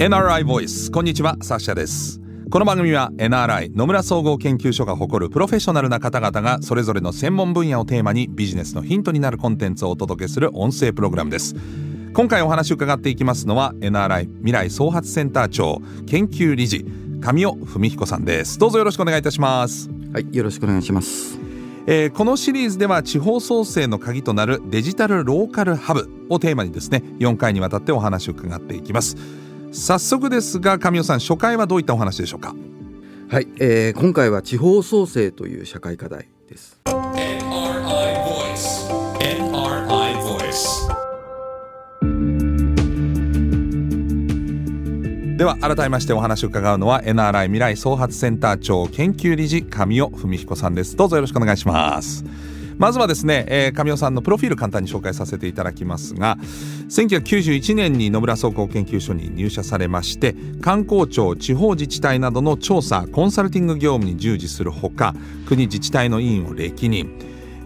NRI ボイスこんにちはサッシャです。この番組は NRI 野村総合研究所が誇るプロフェッショナルな方々がそれぞれの専門分野をテーマにビジネスのヒントになるコンテンツをお届けする音声プログラムです。今回お話を伺っていきますのは NRI 未来創発センター長研究理事神尾文彦さんです。どうぞよろしくお願いいたします。はいよろしくお願いします。えー、このシリーズでは地方創生の鍵となるデジタルローカルハブをテーマにですね4回にわたってお話を伺っていきます早速ですが神尾さん初回はどういったお話でしょうか？はい、えー、今回は地方創生という社会課題です NRI Voice. NRI Voice. では改めましてお話を伺うのは NRI 未来創発センター長研究理事神尾文彦さんですどうぞよろしくお願いしますまずはですね、えー、神尾さんのプロフィール簡単に紹介させていただきますが1991年に野村総合研究所に入社されまして観光庁地方自治体などの調査コンサルティング業務に従事するほか国自治体の委員を歴任。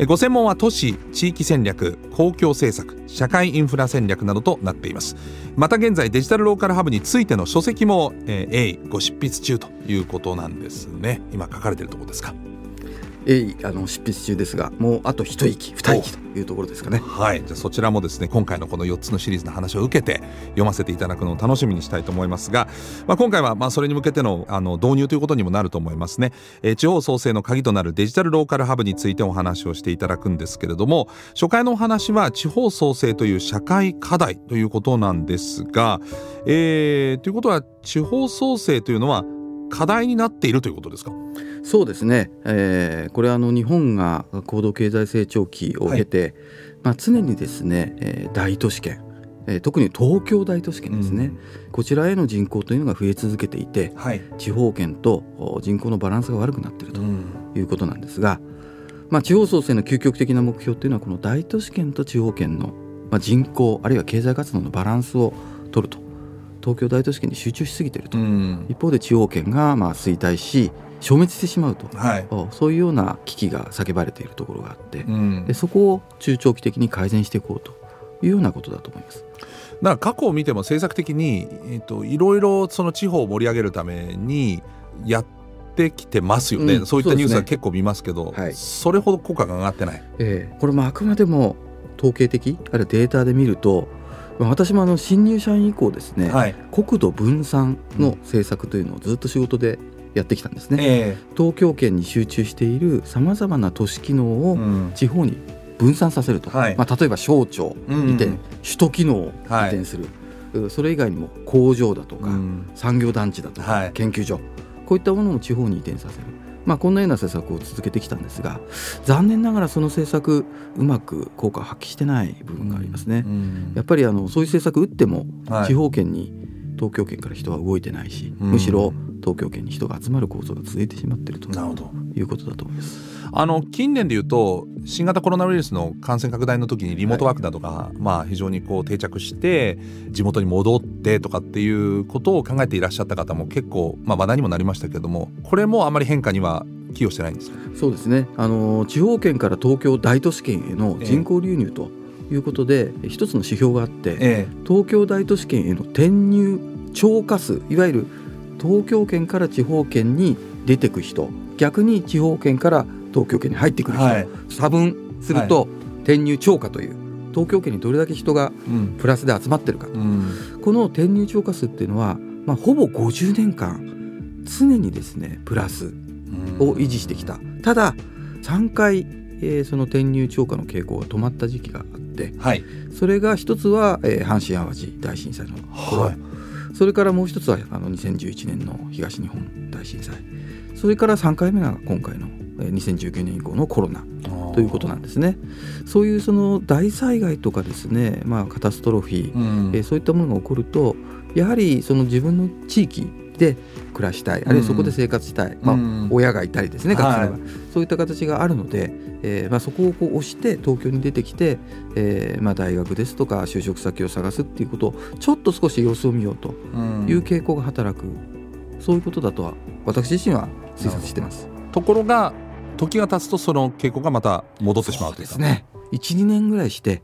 ご専門は都市地域戦略公共政策社会インフラ戦略などとなっています。また現在デジタルローカルハブについての書籍も、えー、鋭意ご執筆中ということなんですね。今書かれているところですか？えいあの執筆中ですがもうあと一息二息というところですかね。はい。じゃあそちらもですね今回のこの4つのシリーズの話を受けて読ませていただくのを楽しみにしたいと思いますが、まあ、今回はまあそれに向けてのあの導入ということにもなると思いますね、えー、地方創生の鍵となるデジタルローカルハブについてお話をしていただくんですけれども初回のお話は地方創生という社会課題ということなんですが、えー、ということは地方創生というのは課題になっているということですか？そうですね、えー、これはあの日本が高度経済成長期を経て、はい、まあ、常にですね、えー、大都市圏えー、特に東京大都市圏ですね、うん、こちらへの人口というのが増え続けていて、はい、地方圏と人口のバランスが悪くなっているということなんですが、うん、まあ、地方創生の究極的な目標というのはこの大都市圏と地方圏の、まあ、人口あるいは経済活動のバランスを取ると東京大都市圏に集中しすぎていると、うん、一方で地方圏がまあ衰退し消滅してしまうと、はい、そういうような危機が叫ばれているところがあって、うん、でそこを中長期的に改善していこうと。いうようなことだと思います。だから過去を見ても政策的に、えーと、いろいろその地方を盛り上げるためにやってきてますよね、うん、そういったニュースは結構見ますけど、ねはい、それほど効果が上がってない。えー、これもあくまでも統計的あるいはデータで見ると私もあの新入社員以降ですね、はい、国土分散の政策というのをずっと仕事でやってきたんですね、えー、東京圏に集中しているさまざまな都市機能を地方に分散させると、うん、まあ、例えば省庁移転、うん、首都機能を移転する、はい、それ以外にも工場だとか、うん、産業団地だとか、はい、研究所。こういったものも地方に移転させる。まあ、こんなような政策を続けてきたんですが残念ながらその政策うまく効果を発揮してない部分がありますね。やっぱりあのそういう政策打っても地方圏に東京圏から人は動いてないし、むしろ東京圏に人が集まる構造が続いてしまっているということだと思います。あの近年でいうと新型コロナウイルスの感染拡大の時にリモートワークなどが、はい、まあ、非常にこう定着して地元に戻ってとかっていうことを考えていらっしゃった方も結構、まあ、話題にもなりましたけれどもこれもあまり変化には寄与してないんですか？そうですね。あの地方圏から東京大都市圏への人口流入ということで、えー、一つの指標があって、えー、東京大都市圏への転入超過数いわゆる東京圏から地方圏に出てく人。逆に地方圏から東京圏に入ってくる人、はい、差分すると、転入超過という東京圏にどれだけ人がプラスで集まってるか、うん、この転入超過数っていうのは、まあ、ほぼ50年間常にですねプラスを維持してきた、ただ3回、えー、その転入超過の傾向が止まった時期があって、はい、それが一つは、えー、阪神・淡路大震災の頃、はいそれからもう一つはあの2011年の東日本大震災。それから3回目が今回の2019年以降のコロナということなんですね。そういうその大災害とかですね、まあ、カタストロフィー、うん、えそういったものが起こるとやはりその自分の地域で暮らしたいあるいはそこで生活したい、うん、まあ、親がいたりですね学生が、はい、そういった形があるので、えーまあ、そこをこう押して東京に出てきて、えーまあ、大学ですとか就職先を探すっていうことをちょっと少し様子を見ようという傾向が働く、そういうことだとは私自身は推察してます。ところが時が経つとその傾向がまた戻ってしまうというですね。12年ぐらいして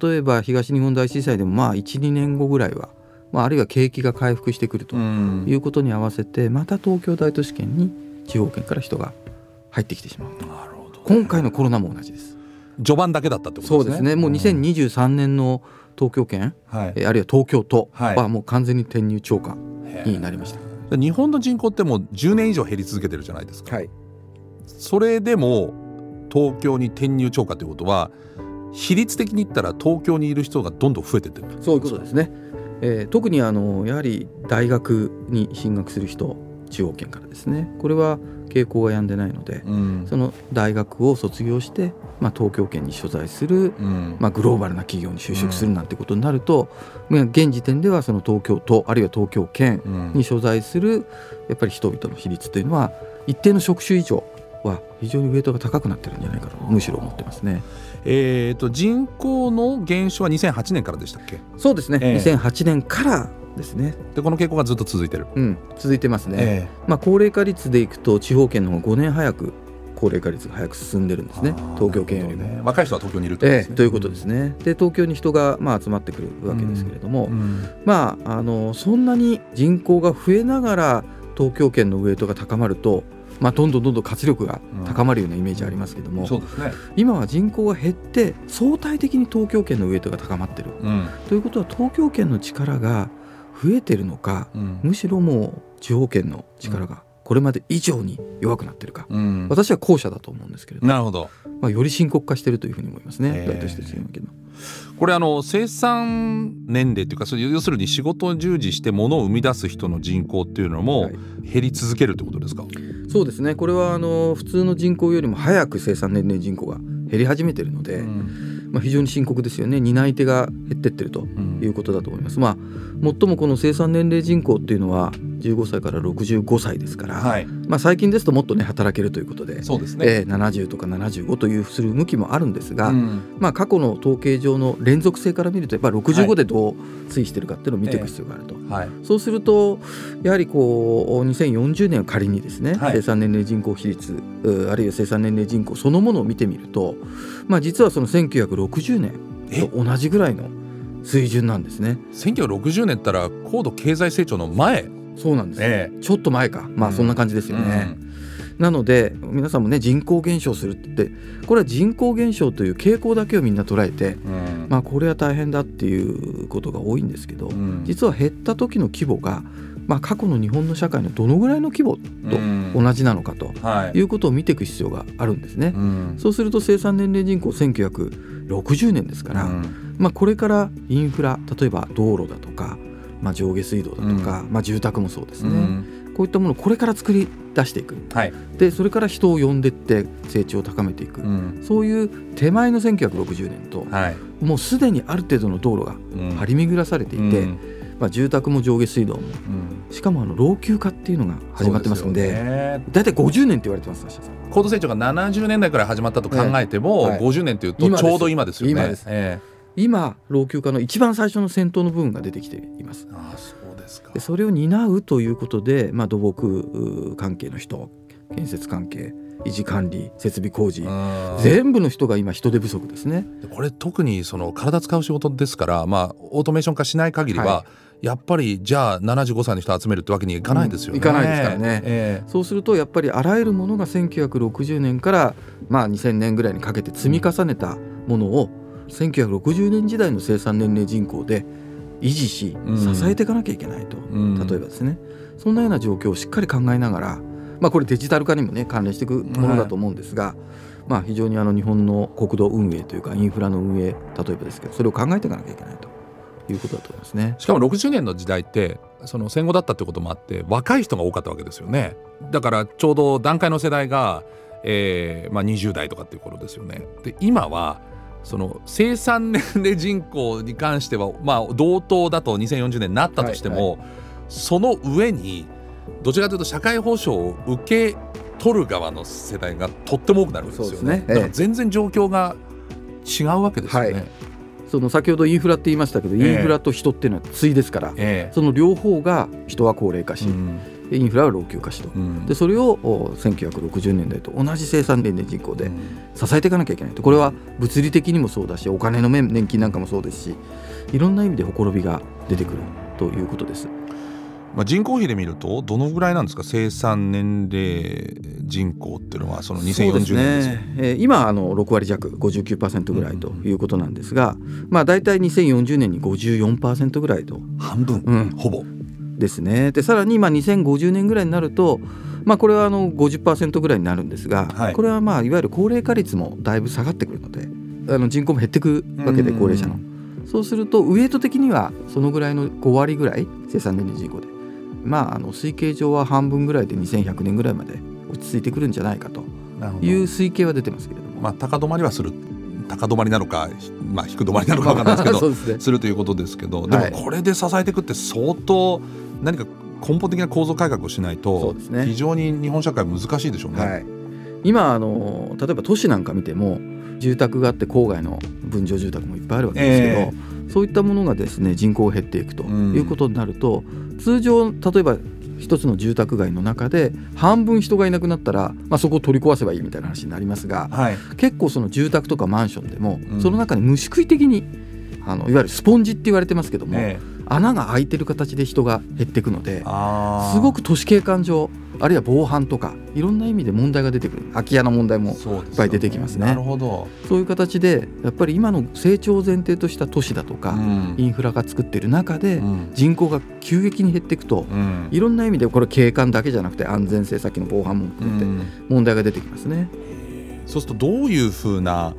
例えば東日本大震災でもまあ12年後ぐらいはまあ、あるいは景気が回復してくるとうん。いうことに合わせてまた東京大都市圏に地方圏から人が入ってきてしまうなるほど今回のコロナも同じです。序盤だけだったってことでね。そうですすね。もう2023年の東京圏、はい。えーあるいは東京都はい。はもう完全に転入超過になりました。日本の人口ってもう10年以上減り続けてるじゃないですか、はい、それでも東京に転入超過ということは比率的に言ったら東京にいる人がどんどん増えてってる。そういうことですね。えー特にあのやはり大学に進学する人地方圏からですね。これは傾向が止んでないので、うん。その大学を卒業して、まあ、東京圏に所在する、うん。まあ、グローバルな企業に就職するなんてことになると、まあ現時点ではその東京都あるいは東京圏うん。に所在するやっぱり人々の比率というのは一定の職種以上は非常にウエイトが高くなってるんじゃないかとむしろ思ってますね。えー、と人口の減少は2008年からでしたっけ？そうですね、ええ。2008年からですね、でこの傾向がずっと続いてる、うん、続いてますね。えまあ、高齢化率でいくと地方圏の方が5年早く高齢化率が早く進んでるんですね。東京圏よりも。ね、若い人は東京にいるとね、ええということですね。で東京に人がまあ集まってくるわけですけれども、うん。まああのそんなに人口が増えながら東京圏のウエイトが高まると、まあ、どんどんどんどん活力が高まるようなイメージありますけども、そうですね、今は人口が減って相対的に東京圏のウエイトが高まってる。うん。ということは東京圏の力が増えてるのかうん。むしろもう地方圏の力がこれまで以上に弱くなってるか、うん。私は後者だと思うんですけれど。も、なるほど。まあ、より深刻化してるというふうに思いますね。大都市ですよけどこれあの生産年齢というか要するに仕事を従事して物を生み出す人の人口っていうのもはい。減り続けるってことですか、そうですね。これはあの普通の人口よりも早く生産年齢人口が減り始めてるので、うんまあ、非常に深刻ですよね担い手が減ってってるということだと思います。まあ最もこの生産年齢人口っていうのは15歳から65歳ですから、はい。まあ、最近ですともっとね働けるということで、そうですね、えー70とか75というする向きもあるんですが、うん。まあ、過去の統計上の連続性から見るとやっぱりは65いでどう推移してるかっていうのを見ていく必要があると。はい。そうするとやはりこう2040年を仮にですね、はい。生産年齢人口比率うあるいは生産年齢人口そのものを見てみると、まあ、実はその1960年と同じぐらいの水準なんですね。1960年ったら高度経済成長の前そうなんです、えちょっと前か。まあうん。そんな感じですえよね。なので皆さんもね人口減少するってこれは人口減少という傾向だけをみんな捉えて、うん。まあ、これは大変だっていうことが多いんですけど、うん。実は減った時の規模が、まあ、過去の日本の社会のどのぐらいの規模とうん。同じなのかとはい。いうことを見ていく必要があるんですね。うん。そうすると生産年齢人口1960年ですから、うん。まあ、これからインフラ例えば道路だとか、まあ、上下水道だとか、まあ、住宅もそうですね、うん。こういったものをこれから作り出していく。はい。でそれから人を呼んでって成長を高めていく、うん。そういう手前の1960年とはい。もうすでにある程度の道路がうん。張り巡らされていて、うん。まあ、住宅も上下水道もうん。しかもあの老朽化っていうのが始まってますので大体50年って言われてます。高度成長が70年代から始まったと考えても、ええはい。50年というとちょうど今ですよね。今です。え今老朽化の一番最初の先頭の部分が出てきていますえ。ああそうですかで。それを担うということで、まあ、土木う関係の人建設関係維持管理設備工事、うん全部の人が今人手不足ですね。これ特にその体使う仕事ですから、まあ、オートメーション化しない限りは、はやっぱりじゃあ75歳の人集めるってわけにはいかないですよね。うんいかないですからねえそうするとやっぱりあらゆるものが1960年から、まあ、2000年ぐらいにかけて積み重ねたものを1960年時代の生産年齢人口で維持しうん。支えていかなきゃいけないと、うん。例えばですね。そんなような状況をしっかり考えながら、まあ、これデジタル化にもね関連していくものだと思うんですが、まあ、非常にあの日本の国土運営というかインフラの運営例えばですけどそれを考えていかなきゃいけないと。いうことだと思いますね。しかも60年の時代ってその戦後だったってこともあって若い人が多かったわけですよね。だからちょうど段階の世代が、えーまあ、20代とかっていう頃ですよね。で今はその生産年齢人口に関しては、まあ、同等だと2040年になったとしても、その上にどちらかというと社会保障を受け取る側の世代がとっても多くなるんですよね。ね。だからええ。全然状況が違うわけですよね。はい。その先ほどインフラって言いましたけど、ええ。インフラと人っていうのは対ですから、えその両方が人は高齢化し、えうん。でインフラは老朽化しと。うん。でそれをお1960年代と同じ生産年齢人口でうん。支えていかなきゃいけないと。これは物理的にもそうだしお金の面年金なんかもそうですしいろんな意味でほころびが出てくるということです。まあ、人口比で見るとどのぐらいなんですか生産年齢人口っていうのはその2040年ですね、えー今あの6割弱59%ぐらいということなんですが、まあ、大体2040年に54%ぐらいと。半分、うん。ほぼですね。でさらにまあ2050年ぐらいになると、まあ、これはあの50%ぐらいになるんですが、はい。これはまあいわゆる高齢化率もだいぶ下がってくるのであの人口も減ってくわけでうん。高齢者の。そうするとウエイト的にはそのぐらいの5割ぐらい生産年齢人口でまああの推計上は半分ぐらいで2100年ぐらいまで落ち着いてくるんじゃないかと。いう推計は出てますけれども。まあ、高止まりはする。高止まりなのか、まあ、低止まりなのかわかんないですけど すね。するということですけどでもはい。これで支えていくって相当何か根本的な構造改革をしないとね。非常に日本社会難しいでしょうね。はい、今あの例えば都市なんか見ても住宅があって郊外の分譲住宅もいっぱいあるわけですけど、えそういったものがですね人口が減っていくとうん。いうことになると、通常例えば一つの住宅街の中で半分人がいなくなったら、まあ、そこを取り壊せばいいみたいな話になりますがはい。結構その住宅とかマンションでも、うん。その中に虫食い的にあのいわゆるスポンジって言われてますけども、ええ穴が開いてる形で人が減っていくのですごく都市景観上あるいは防犯とかいろんな意味で問題が出てくる。空き家の問題もいっぱい出てきますね。なるほど、そういう形でやっぱり今の成長を前提とした都市だとか、うん。インフラが作っている中でうん。人口が急激に減っていくとうん。いろんな意味でこれ景観だけじゃなくて安全性先の防犯も含めてうん。問題が出てきますね。そうするとどういうふうな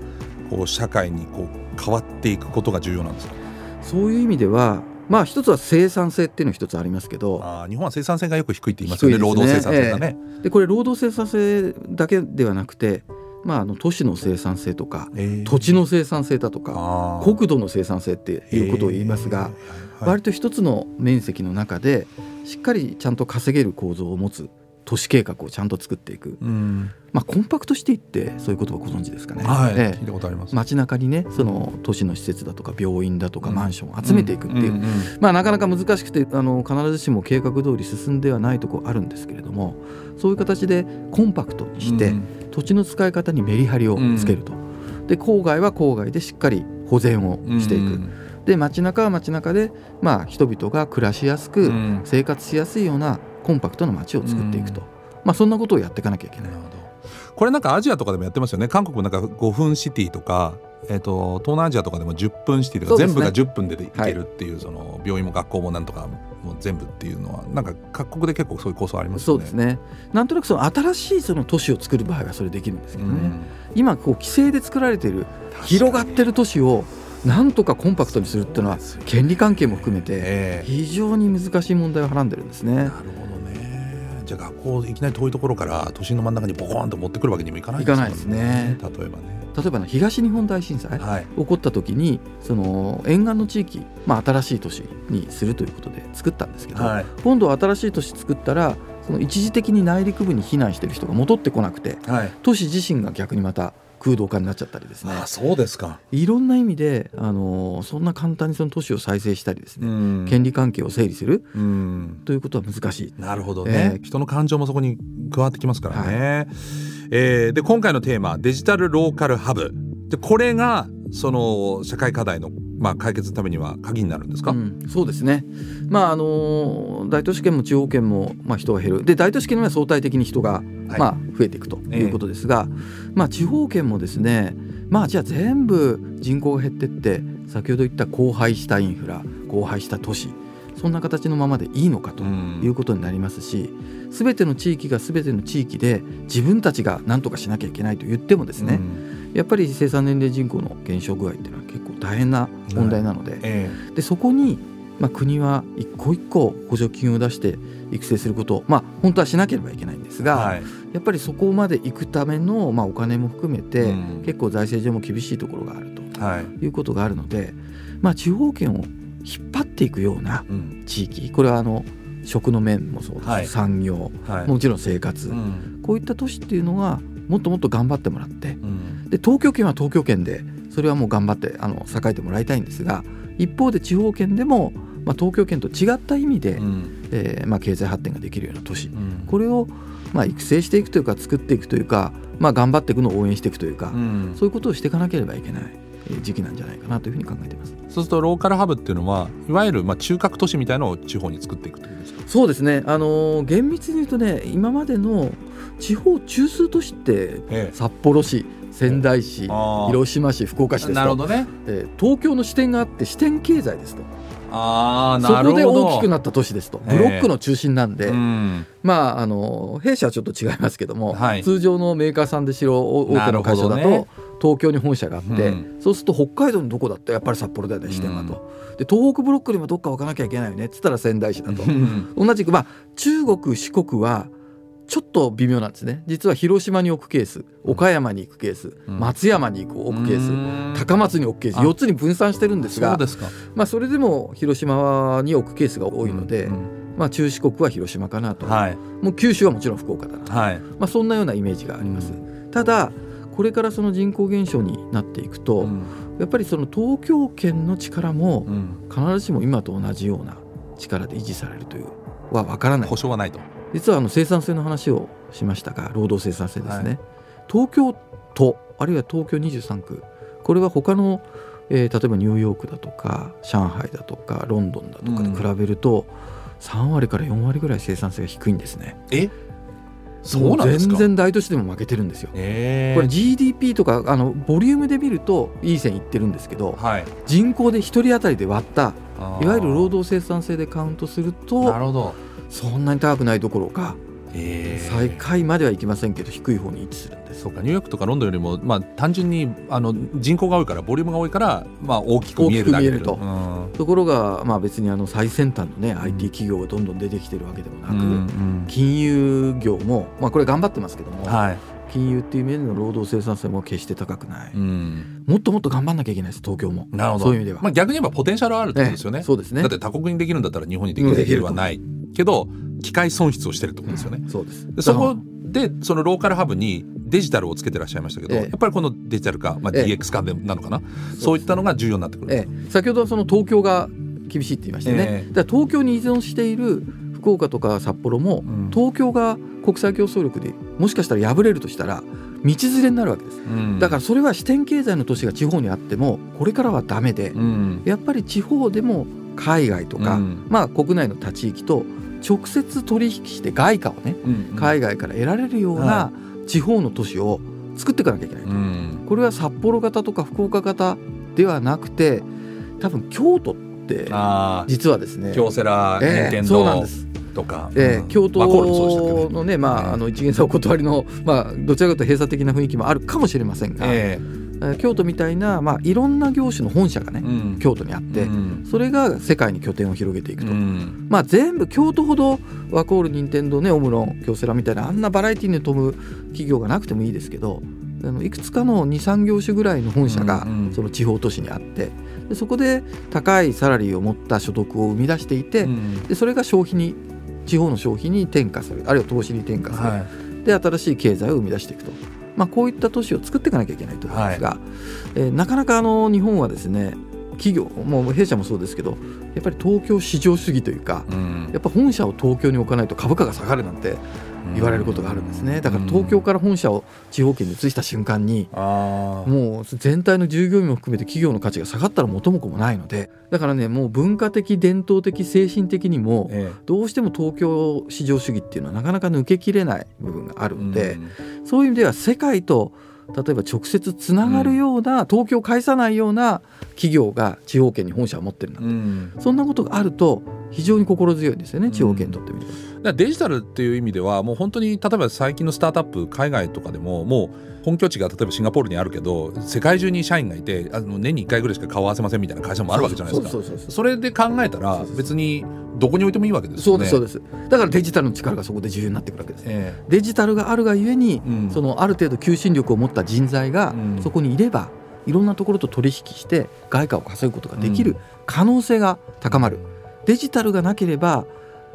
こう社会にこう変わっていくことが重要なんですか？そういう意味ではまあ一つは生産性っていうのが一つありますけどあー日本は生産性がよく低いって言いますよね。ね。労働生産性がね。でこれ労働生産性だけではなくて、まあ、あの都市の生産性とかえー土地の生産性だとか国土の生産性っていうことを言いますが、えーはい。割と一つの面積の中でしっかりちゃんと稼げる構造を持つ都市計画をちゃんと作っていく、うん。まあ、コンパクトシティってそういう言葉ご存知ですかね。はい、ええ。聞いたことあります。街中にねその都市の施設だとか病院だとかマンションを集めていくっていう、んんん。まあ、なかなか難しくてあの必ずしも計画通り進んではないところあるんですけれどもそういう形でコンパクトにして、うん。土地の使い方にメリハリをつけると、で郊外は郊外でしっかり保全をしていく、うん。で街中は街中でまあ人々が暮らしやすく、うん。生活しやすいようなコンパクトな街を作っていくと、まあ、そんなことをやっていかなきゃいけない。これなんかアジアとかでもやってますよね。韓国もなんか5分シティとか、えー、と東南アジアとかでも10分シティとか、ね。全部が10分で行けるっていう、その病院も学校もなんとかもう全部っていうのはなんか各国で結構そういう構想ありますよね。そうですね。なんとなくその新しいその都市を作る場合はそれできるんですけどね、うん。今こう規制で作られている広がってる都市をなんとかコンパクトにするっていうのは権利関係も含めてええ非常に難しい問題をはらんでるんですねなるほどね。じゃあ学校いきなり遠いところから都心の真ん中にボコーンと持ってくるわけにもいかないいかないですね例えばね。例えばね東日本大震災はい。起こった時にその沿岸の地域、まあ、新しい都市にするということで作ったんですけど、はい。今度は新しい都市作ったらその一時的に内陸部に避難してる人が戻ってこなくてはい。都市自身が逆にまた空洞化になっちゃったりですねあそうですか。いろんな意味で、あのそんな簡単にその都市を再生したりですね、ん権利関係を整理するうん。ということは難しい。なるほどね、え人の感情もそこに加わってきますからね。えーで今回のテーマデジタルローカルハブでこれがその社会課題の、まあ、解決のためには鍵になるんですか、うん、そうですね、まああの大都市圏も地方圏も、まあ、人が減る。で大都市圏には相対的に人が、まあ、増えていくということですが、まあ、地方圏もですねまあじゃあ全部人口が減ってって先ほど言った荒廃したインフラ荒廃した都市そんな形のままでいいのかとうん。いうことになりますし、全ての地域が全ての地域で自分たちが何とかしなきゃいけないと言ってもですね、やっぱり生産年齢人口の減少具合っていうのは結構大変な問題なので,、えでそこに、まあ、国は一個一個補助金を出して育成することを、まあ、本当はしなければいけないんですが、えはい。やっぱりそこまで行くための、まあ、お金も含めて、うん。結構財政上も厳しいところがあるとはい。いうことがあるので、まあ、地方圏を引っ張っていくようなうん。地域これはあの食の面もそうです、はい。産業はい。もちろん生活、うん。こういった都市っていうのはもっともっと頑張ってもらってうんで東京圏は東京圏でそれはもう頑張ってあの栄えてもらいたいんですが一方で地方圏でも、まあ、東京圏と違った意味で、うん。えーまあ、経済発展ができるような都市。うん。これを、まあ、育成していくというか作っていくというか、まあ、頑張っていくのを応援していくというか、うん。そういうことをしていかなければいけない、えー時期なんじゃないかなというふうに考えています。そうするとローカルハブっていうのはいわゆるまあ中核都市みたいのを地方に作っていくってことですか？そうですね、あのー厳密に言うとね今までの地方中枢都市ってえ。札幌市仙台市広島市福岡市ですと、どね。えー東京の支店があって支店経済ですと。そああなるほど。こで大きくなった都市ですと。ええ。ブロックの中心なんで、うん。まああの弊社はちょっと違いますけども、はい。通常のメーカーさんでしろお大手の会社だと、ね。東京に本社があって、うん。そうすると北海道のどこだってやっぱり札幌だよね支店はと、で東北ブロックにもどっか置かなきゃいけないよねっつったら仙台市だと、うん。同じくまあ中国四国はちょっと微妙なんですね。実は広島に置くケース岡山に行くケース、うん。松山に行く置くケース、うん。高松に置くケースあ4つに分散してるんですがそまあ、それでも広島に置くケースが多いので、うんまあ、中四国は広島かなと、はい。もう九州はもちろん福岡だなと、まはい。あ、そんなようなイメージがあります。ただこれからその人口減少になっていくと、うん。やっぱりその東京圏の力もうん。必ずしも今と同じような力で維持されるというは分からない。保証はないと実はあの生産性の話をしましたが労働生産性ですね、東京都あるいは東京23区これは他の、えー例えばニューヨークだとか上海だとかロンドンだとかで比べると、3割から4割ぐらい生産性が低いんですね。え？そうなんですか？も全然大都市でも負けてるんですよ。えこれ GDP とかあのボリュームで見るといい線いってるんですけどはい。人口で1人当たりで割ったいわゆる労働生産性でカウントするなとるほどそんなに高くないどころかえー。最下位まではいきませんけど低い方に位置するんです。そうかニューヨークとかロンドンよりも、まあ、単純にあの人口が多いからボリュームが多いから、まあ、大きく見えるだけと。うん。ところが、まあ、別にあの最先端のね IT 企業がどんどん出てきてるわけでもなく、うん金融業も、まあ、これ頑張ってますけども、はい、金融っていう面での労働生産性も決して高くない、うん、もっともっと頑張んなきゃいけないです東京も。なるほど。そういう意味では、まあ、逆に言えばポテンシャルはあるってことですよね。ええそうですね。だって他国にできるんだったら日本にできる理由はないけど機械損失をしてるってことですよね、そうです。でそこでそのローカルハブにデジタルをつけてらっしゃいましたけど、ええ。やっぱりこのデジタル化、まあ、ええ。DX 化でなのかな、そういったのが重要になってくる、ええ、先ほどはその東京が厳しいって言いましたよね、ええ。だから東京に依存している福岡とか札幌も、うん。東京が国際競争力でもしかしたら破れるとしたら道連れになるわけです、うん。だからそれは支店経済の都市が地方にあってもこれからはダメで、うん。やっぱり地方でも海外とか、うん。まあ国内の他地域と直接取引して外貨をねうん海外から得られるようはな地方の都市を作っていかなきゃいけないと、うん。これは札幌型とか福岡型ではなくて多分京都ってあ実はですねあ京セラええ任天堂そうなんです、とか、えールもそうでしたけど。都のね、まあ、ええ。あの一元さんお断りの、まあ、どちらかというと閉鎖的な雰囲気もあるかもしれませんが、ええ。ー京都みたいな、まあ、いろんな業種の本社がね、えうん。京都にあって、うん。それが世界に拠点を広げていくと、うん。まあ、全部京都ほどワコール任天堂ねオムロン京セラみたいなあんなバラエティに富む企業がなくてもいいですけどあのいくつかの23業種ぐらいの本社がその地方都市にあってでそこで高いサラリーを持った所得を生み出していて、うん。でそれが消費に地方の消費に転嫁するあるいは投資に転嫁する、はで新しい経済を生み出していくと、まあ、こういった都市を作っていかなきゃいけないと思うんですが、えーなかなかあの日本はですね企業もう弊社もそうですけどやっぱり東京市場主義というかい、うん。やっぱ本社を東京に置かないと株価が下がるなんて言われることがあるんですね。だから東京から本社を地方圏に移した瞬間にああもう全体の従業員も含めて企業の価値が下がったら元も子もないのでだからねもう文化的伝統的精神的にもえどうしても東京市場主義っていうのはなかなか抜けきれない部分があるえので、うん。そういう意味では世界と例えば直接つながるような、東京を介さないような企業が地方圏に本社を持ってるんだ、うん。そんなことがあると非常に心強いですよね地方圏にとってみれば。デジタルっていう意味ではもう本当に例えば最近のスタートアップ海外とかでももう本拠地が例えばシンガポールにあるけど世界中に社員がいてあの年に1回ぐらいしか顔合わせませんみたいな会社もあるわけじゃないですか。そうそうそうそう。それで考えたら別にどこに置いてもいいわけですよね。そうですそうです。だからデジタルの力がそこで重要になってくるわけです。えデジタルがあるがゆえに、うん。そのある程度求心力を持った人材がうん。そこにいれば、いろんなところと取引して外貨を稼ぐことができる可能性が高まる、デジタルがなければ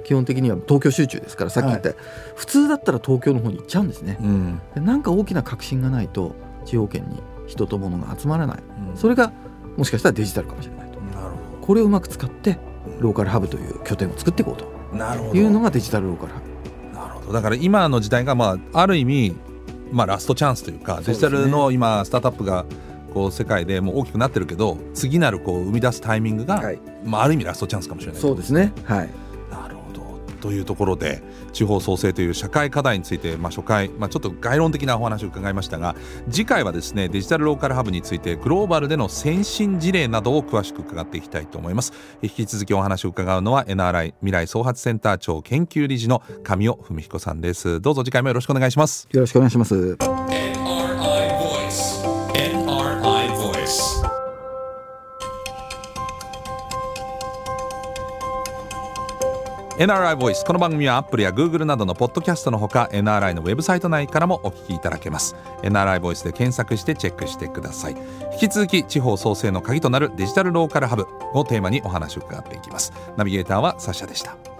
基本的には東京集中ですからさっき言った、普通だったら東京の方に行っちゃうんですね。え、うん。でなんか大きな革新がないと地方圏に人と物が集まらない。うん。それがもしかしたらデジタルかもしれないと。なるほこれをうまく使ってローカルハブという拠点を作っていこうと。どなるほど。いうのがデジタルローカルハブ。なるほど。だから今の時代がまあある意味まあラストチャンスというかね。デジタルの今スタートアップがこう世界でもう大きくなってるけど次なるこう生み出すタイミングが、はい。まあ、ある意味ラストチャンスかもしれないそうですね。はいというところで地方創生という社会課題について、まあ、初回、まあ、ちょっと概論的なお話を伺いましたが次回はですねデジタルローカルハブについてグローバルでの先進事例などを詳しく伺っていきたいと思います。引き続きお話を伺うのは NRI 未来創発センター長研究理事の神尾文彦さんです。どうぞ次回もよろしくお願いします。よろしくお願いします。NRI ボイスこの番組はアップルや Google などのポッドキャストのほか NRI のウェブサイト内からもお聞きいただけます。NRI ボイスで検索してチェックしてください。引き続き地方創生の鍵となるデジタルローカルハブをテーマにお話を伺っていきます。ナビゲーターはサッシャでした。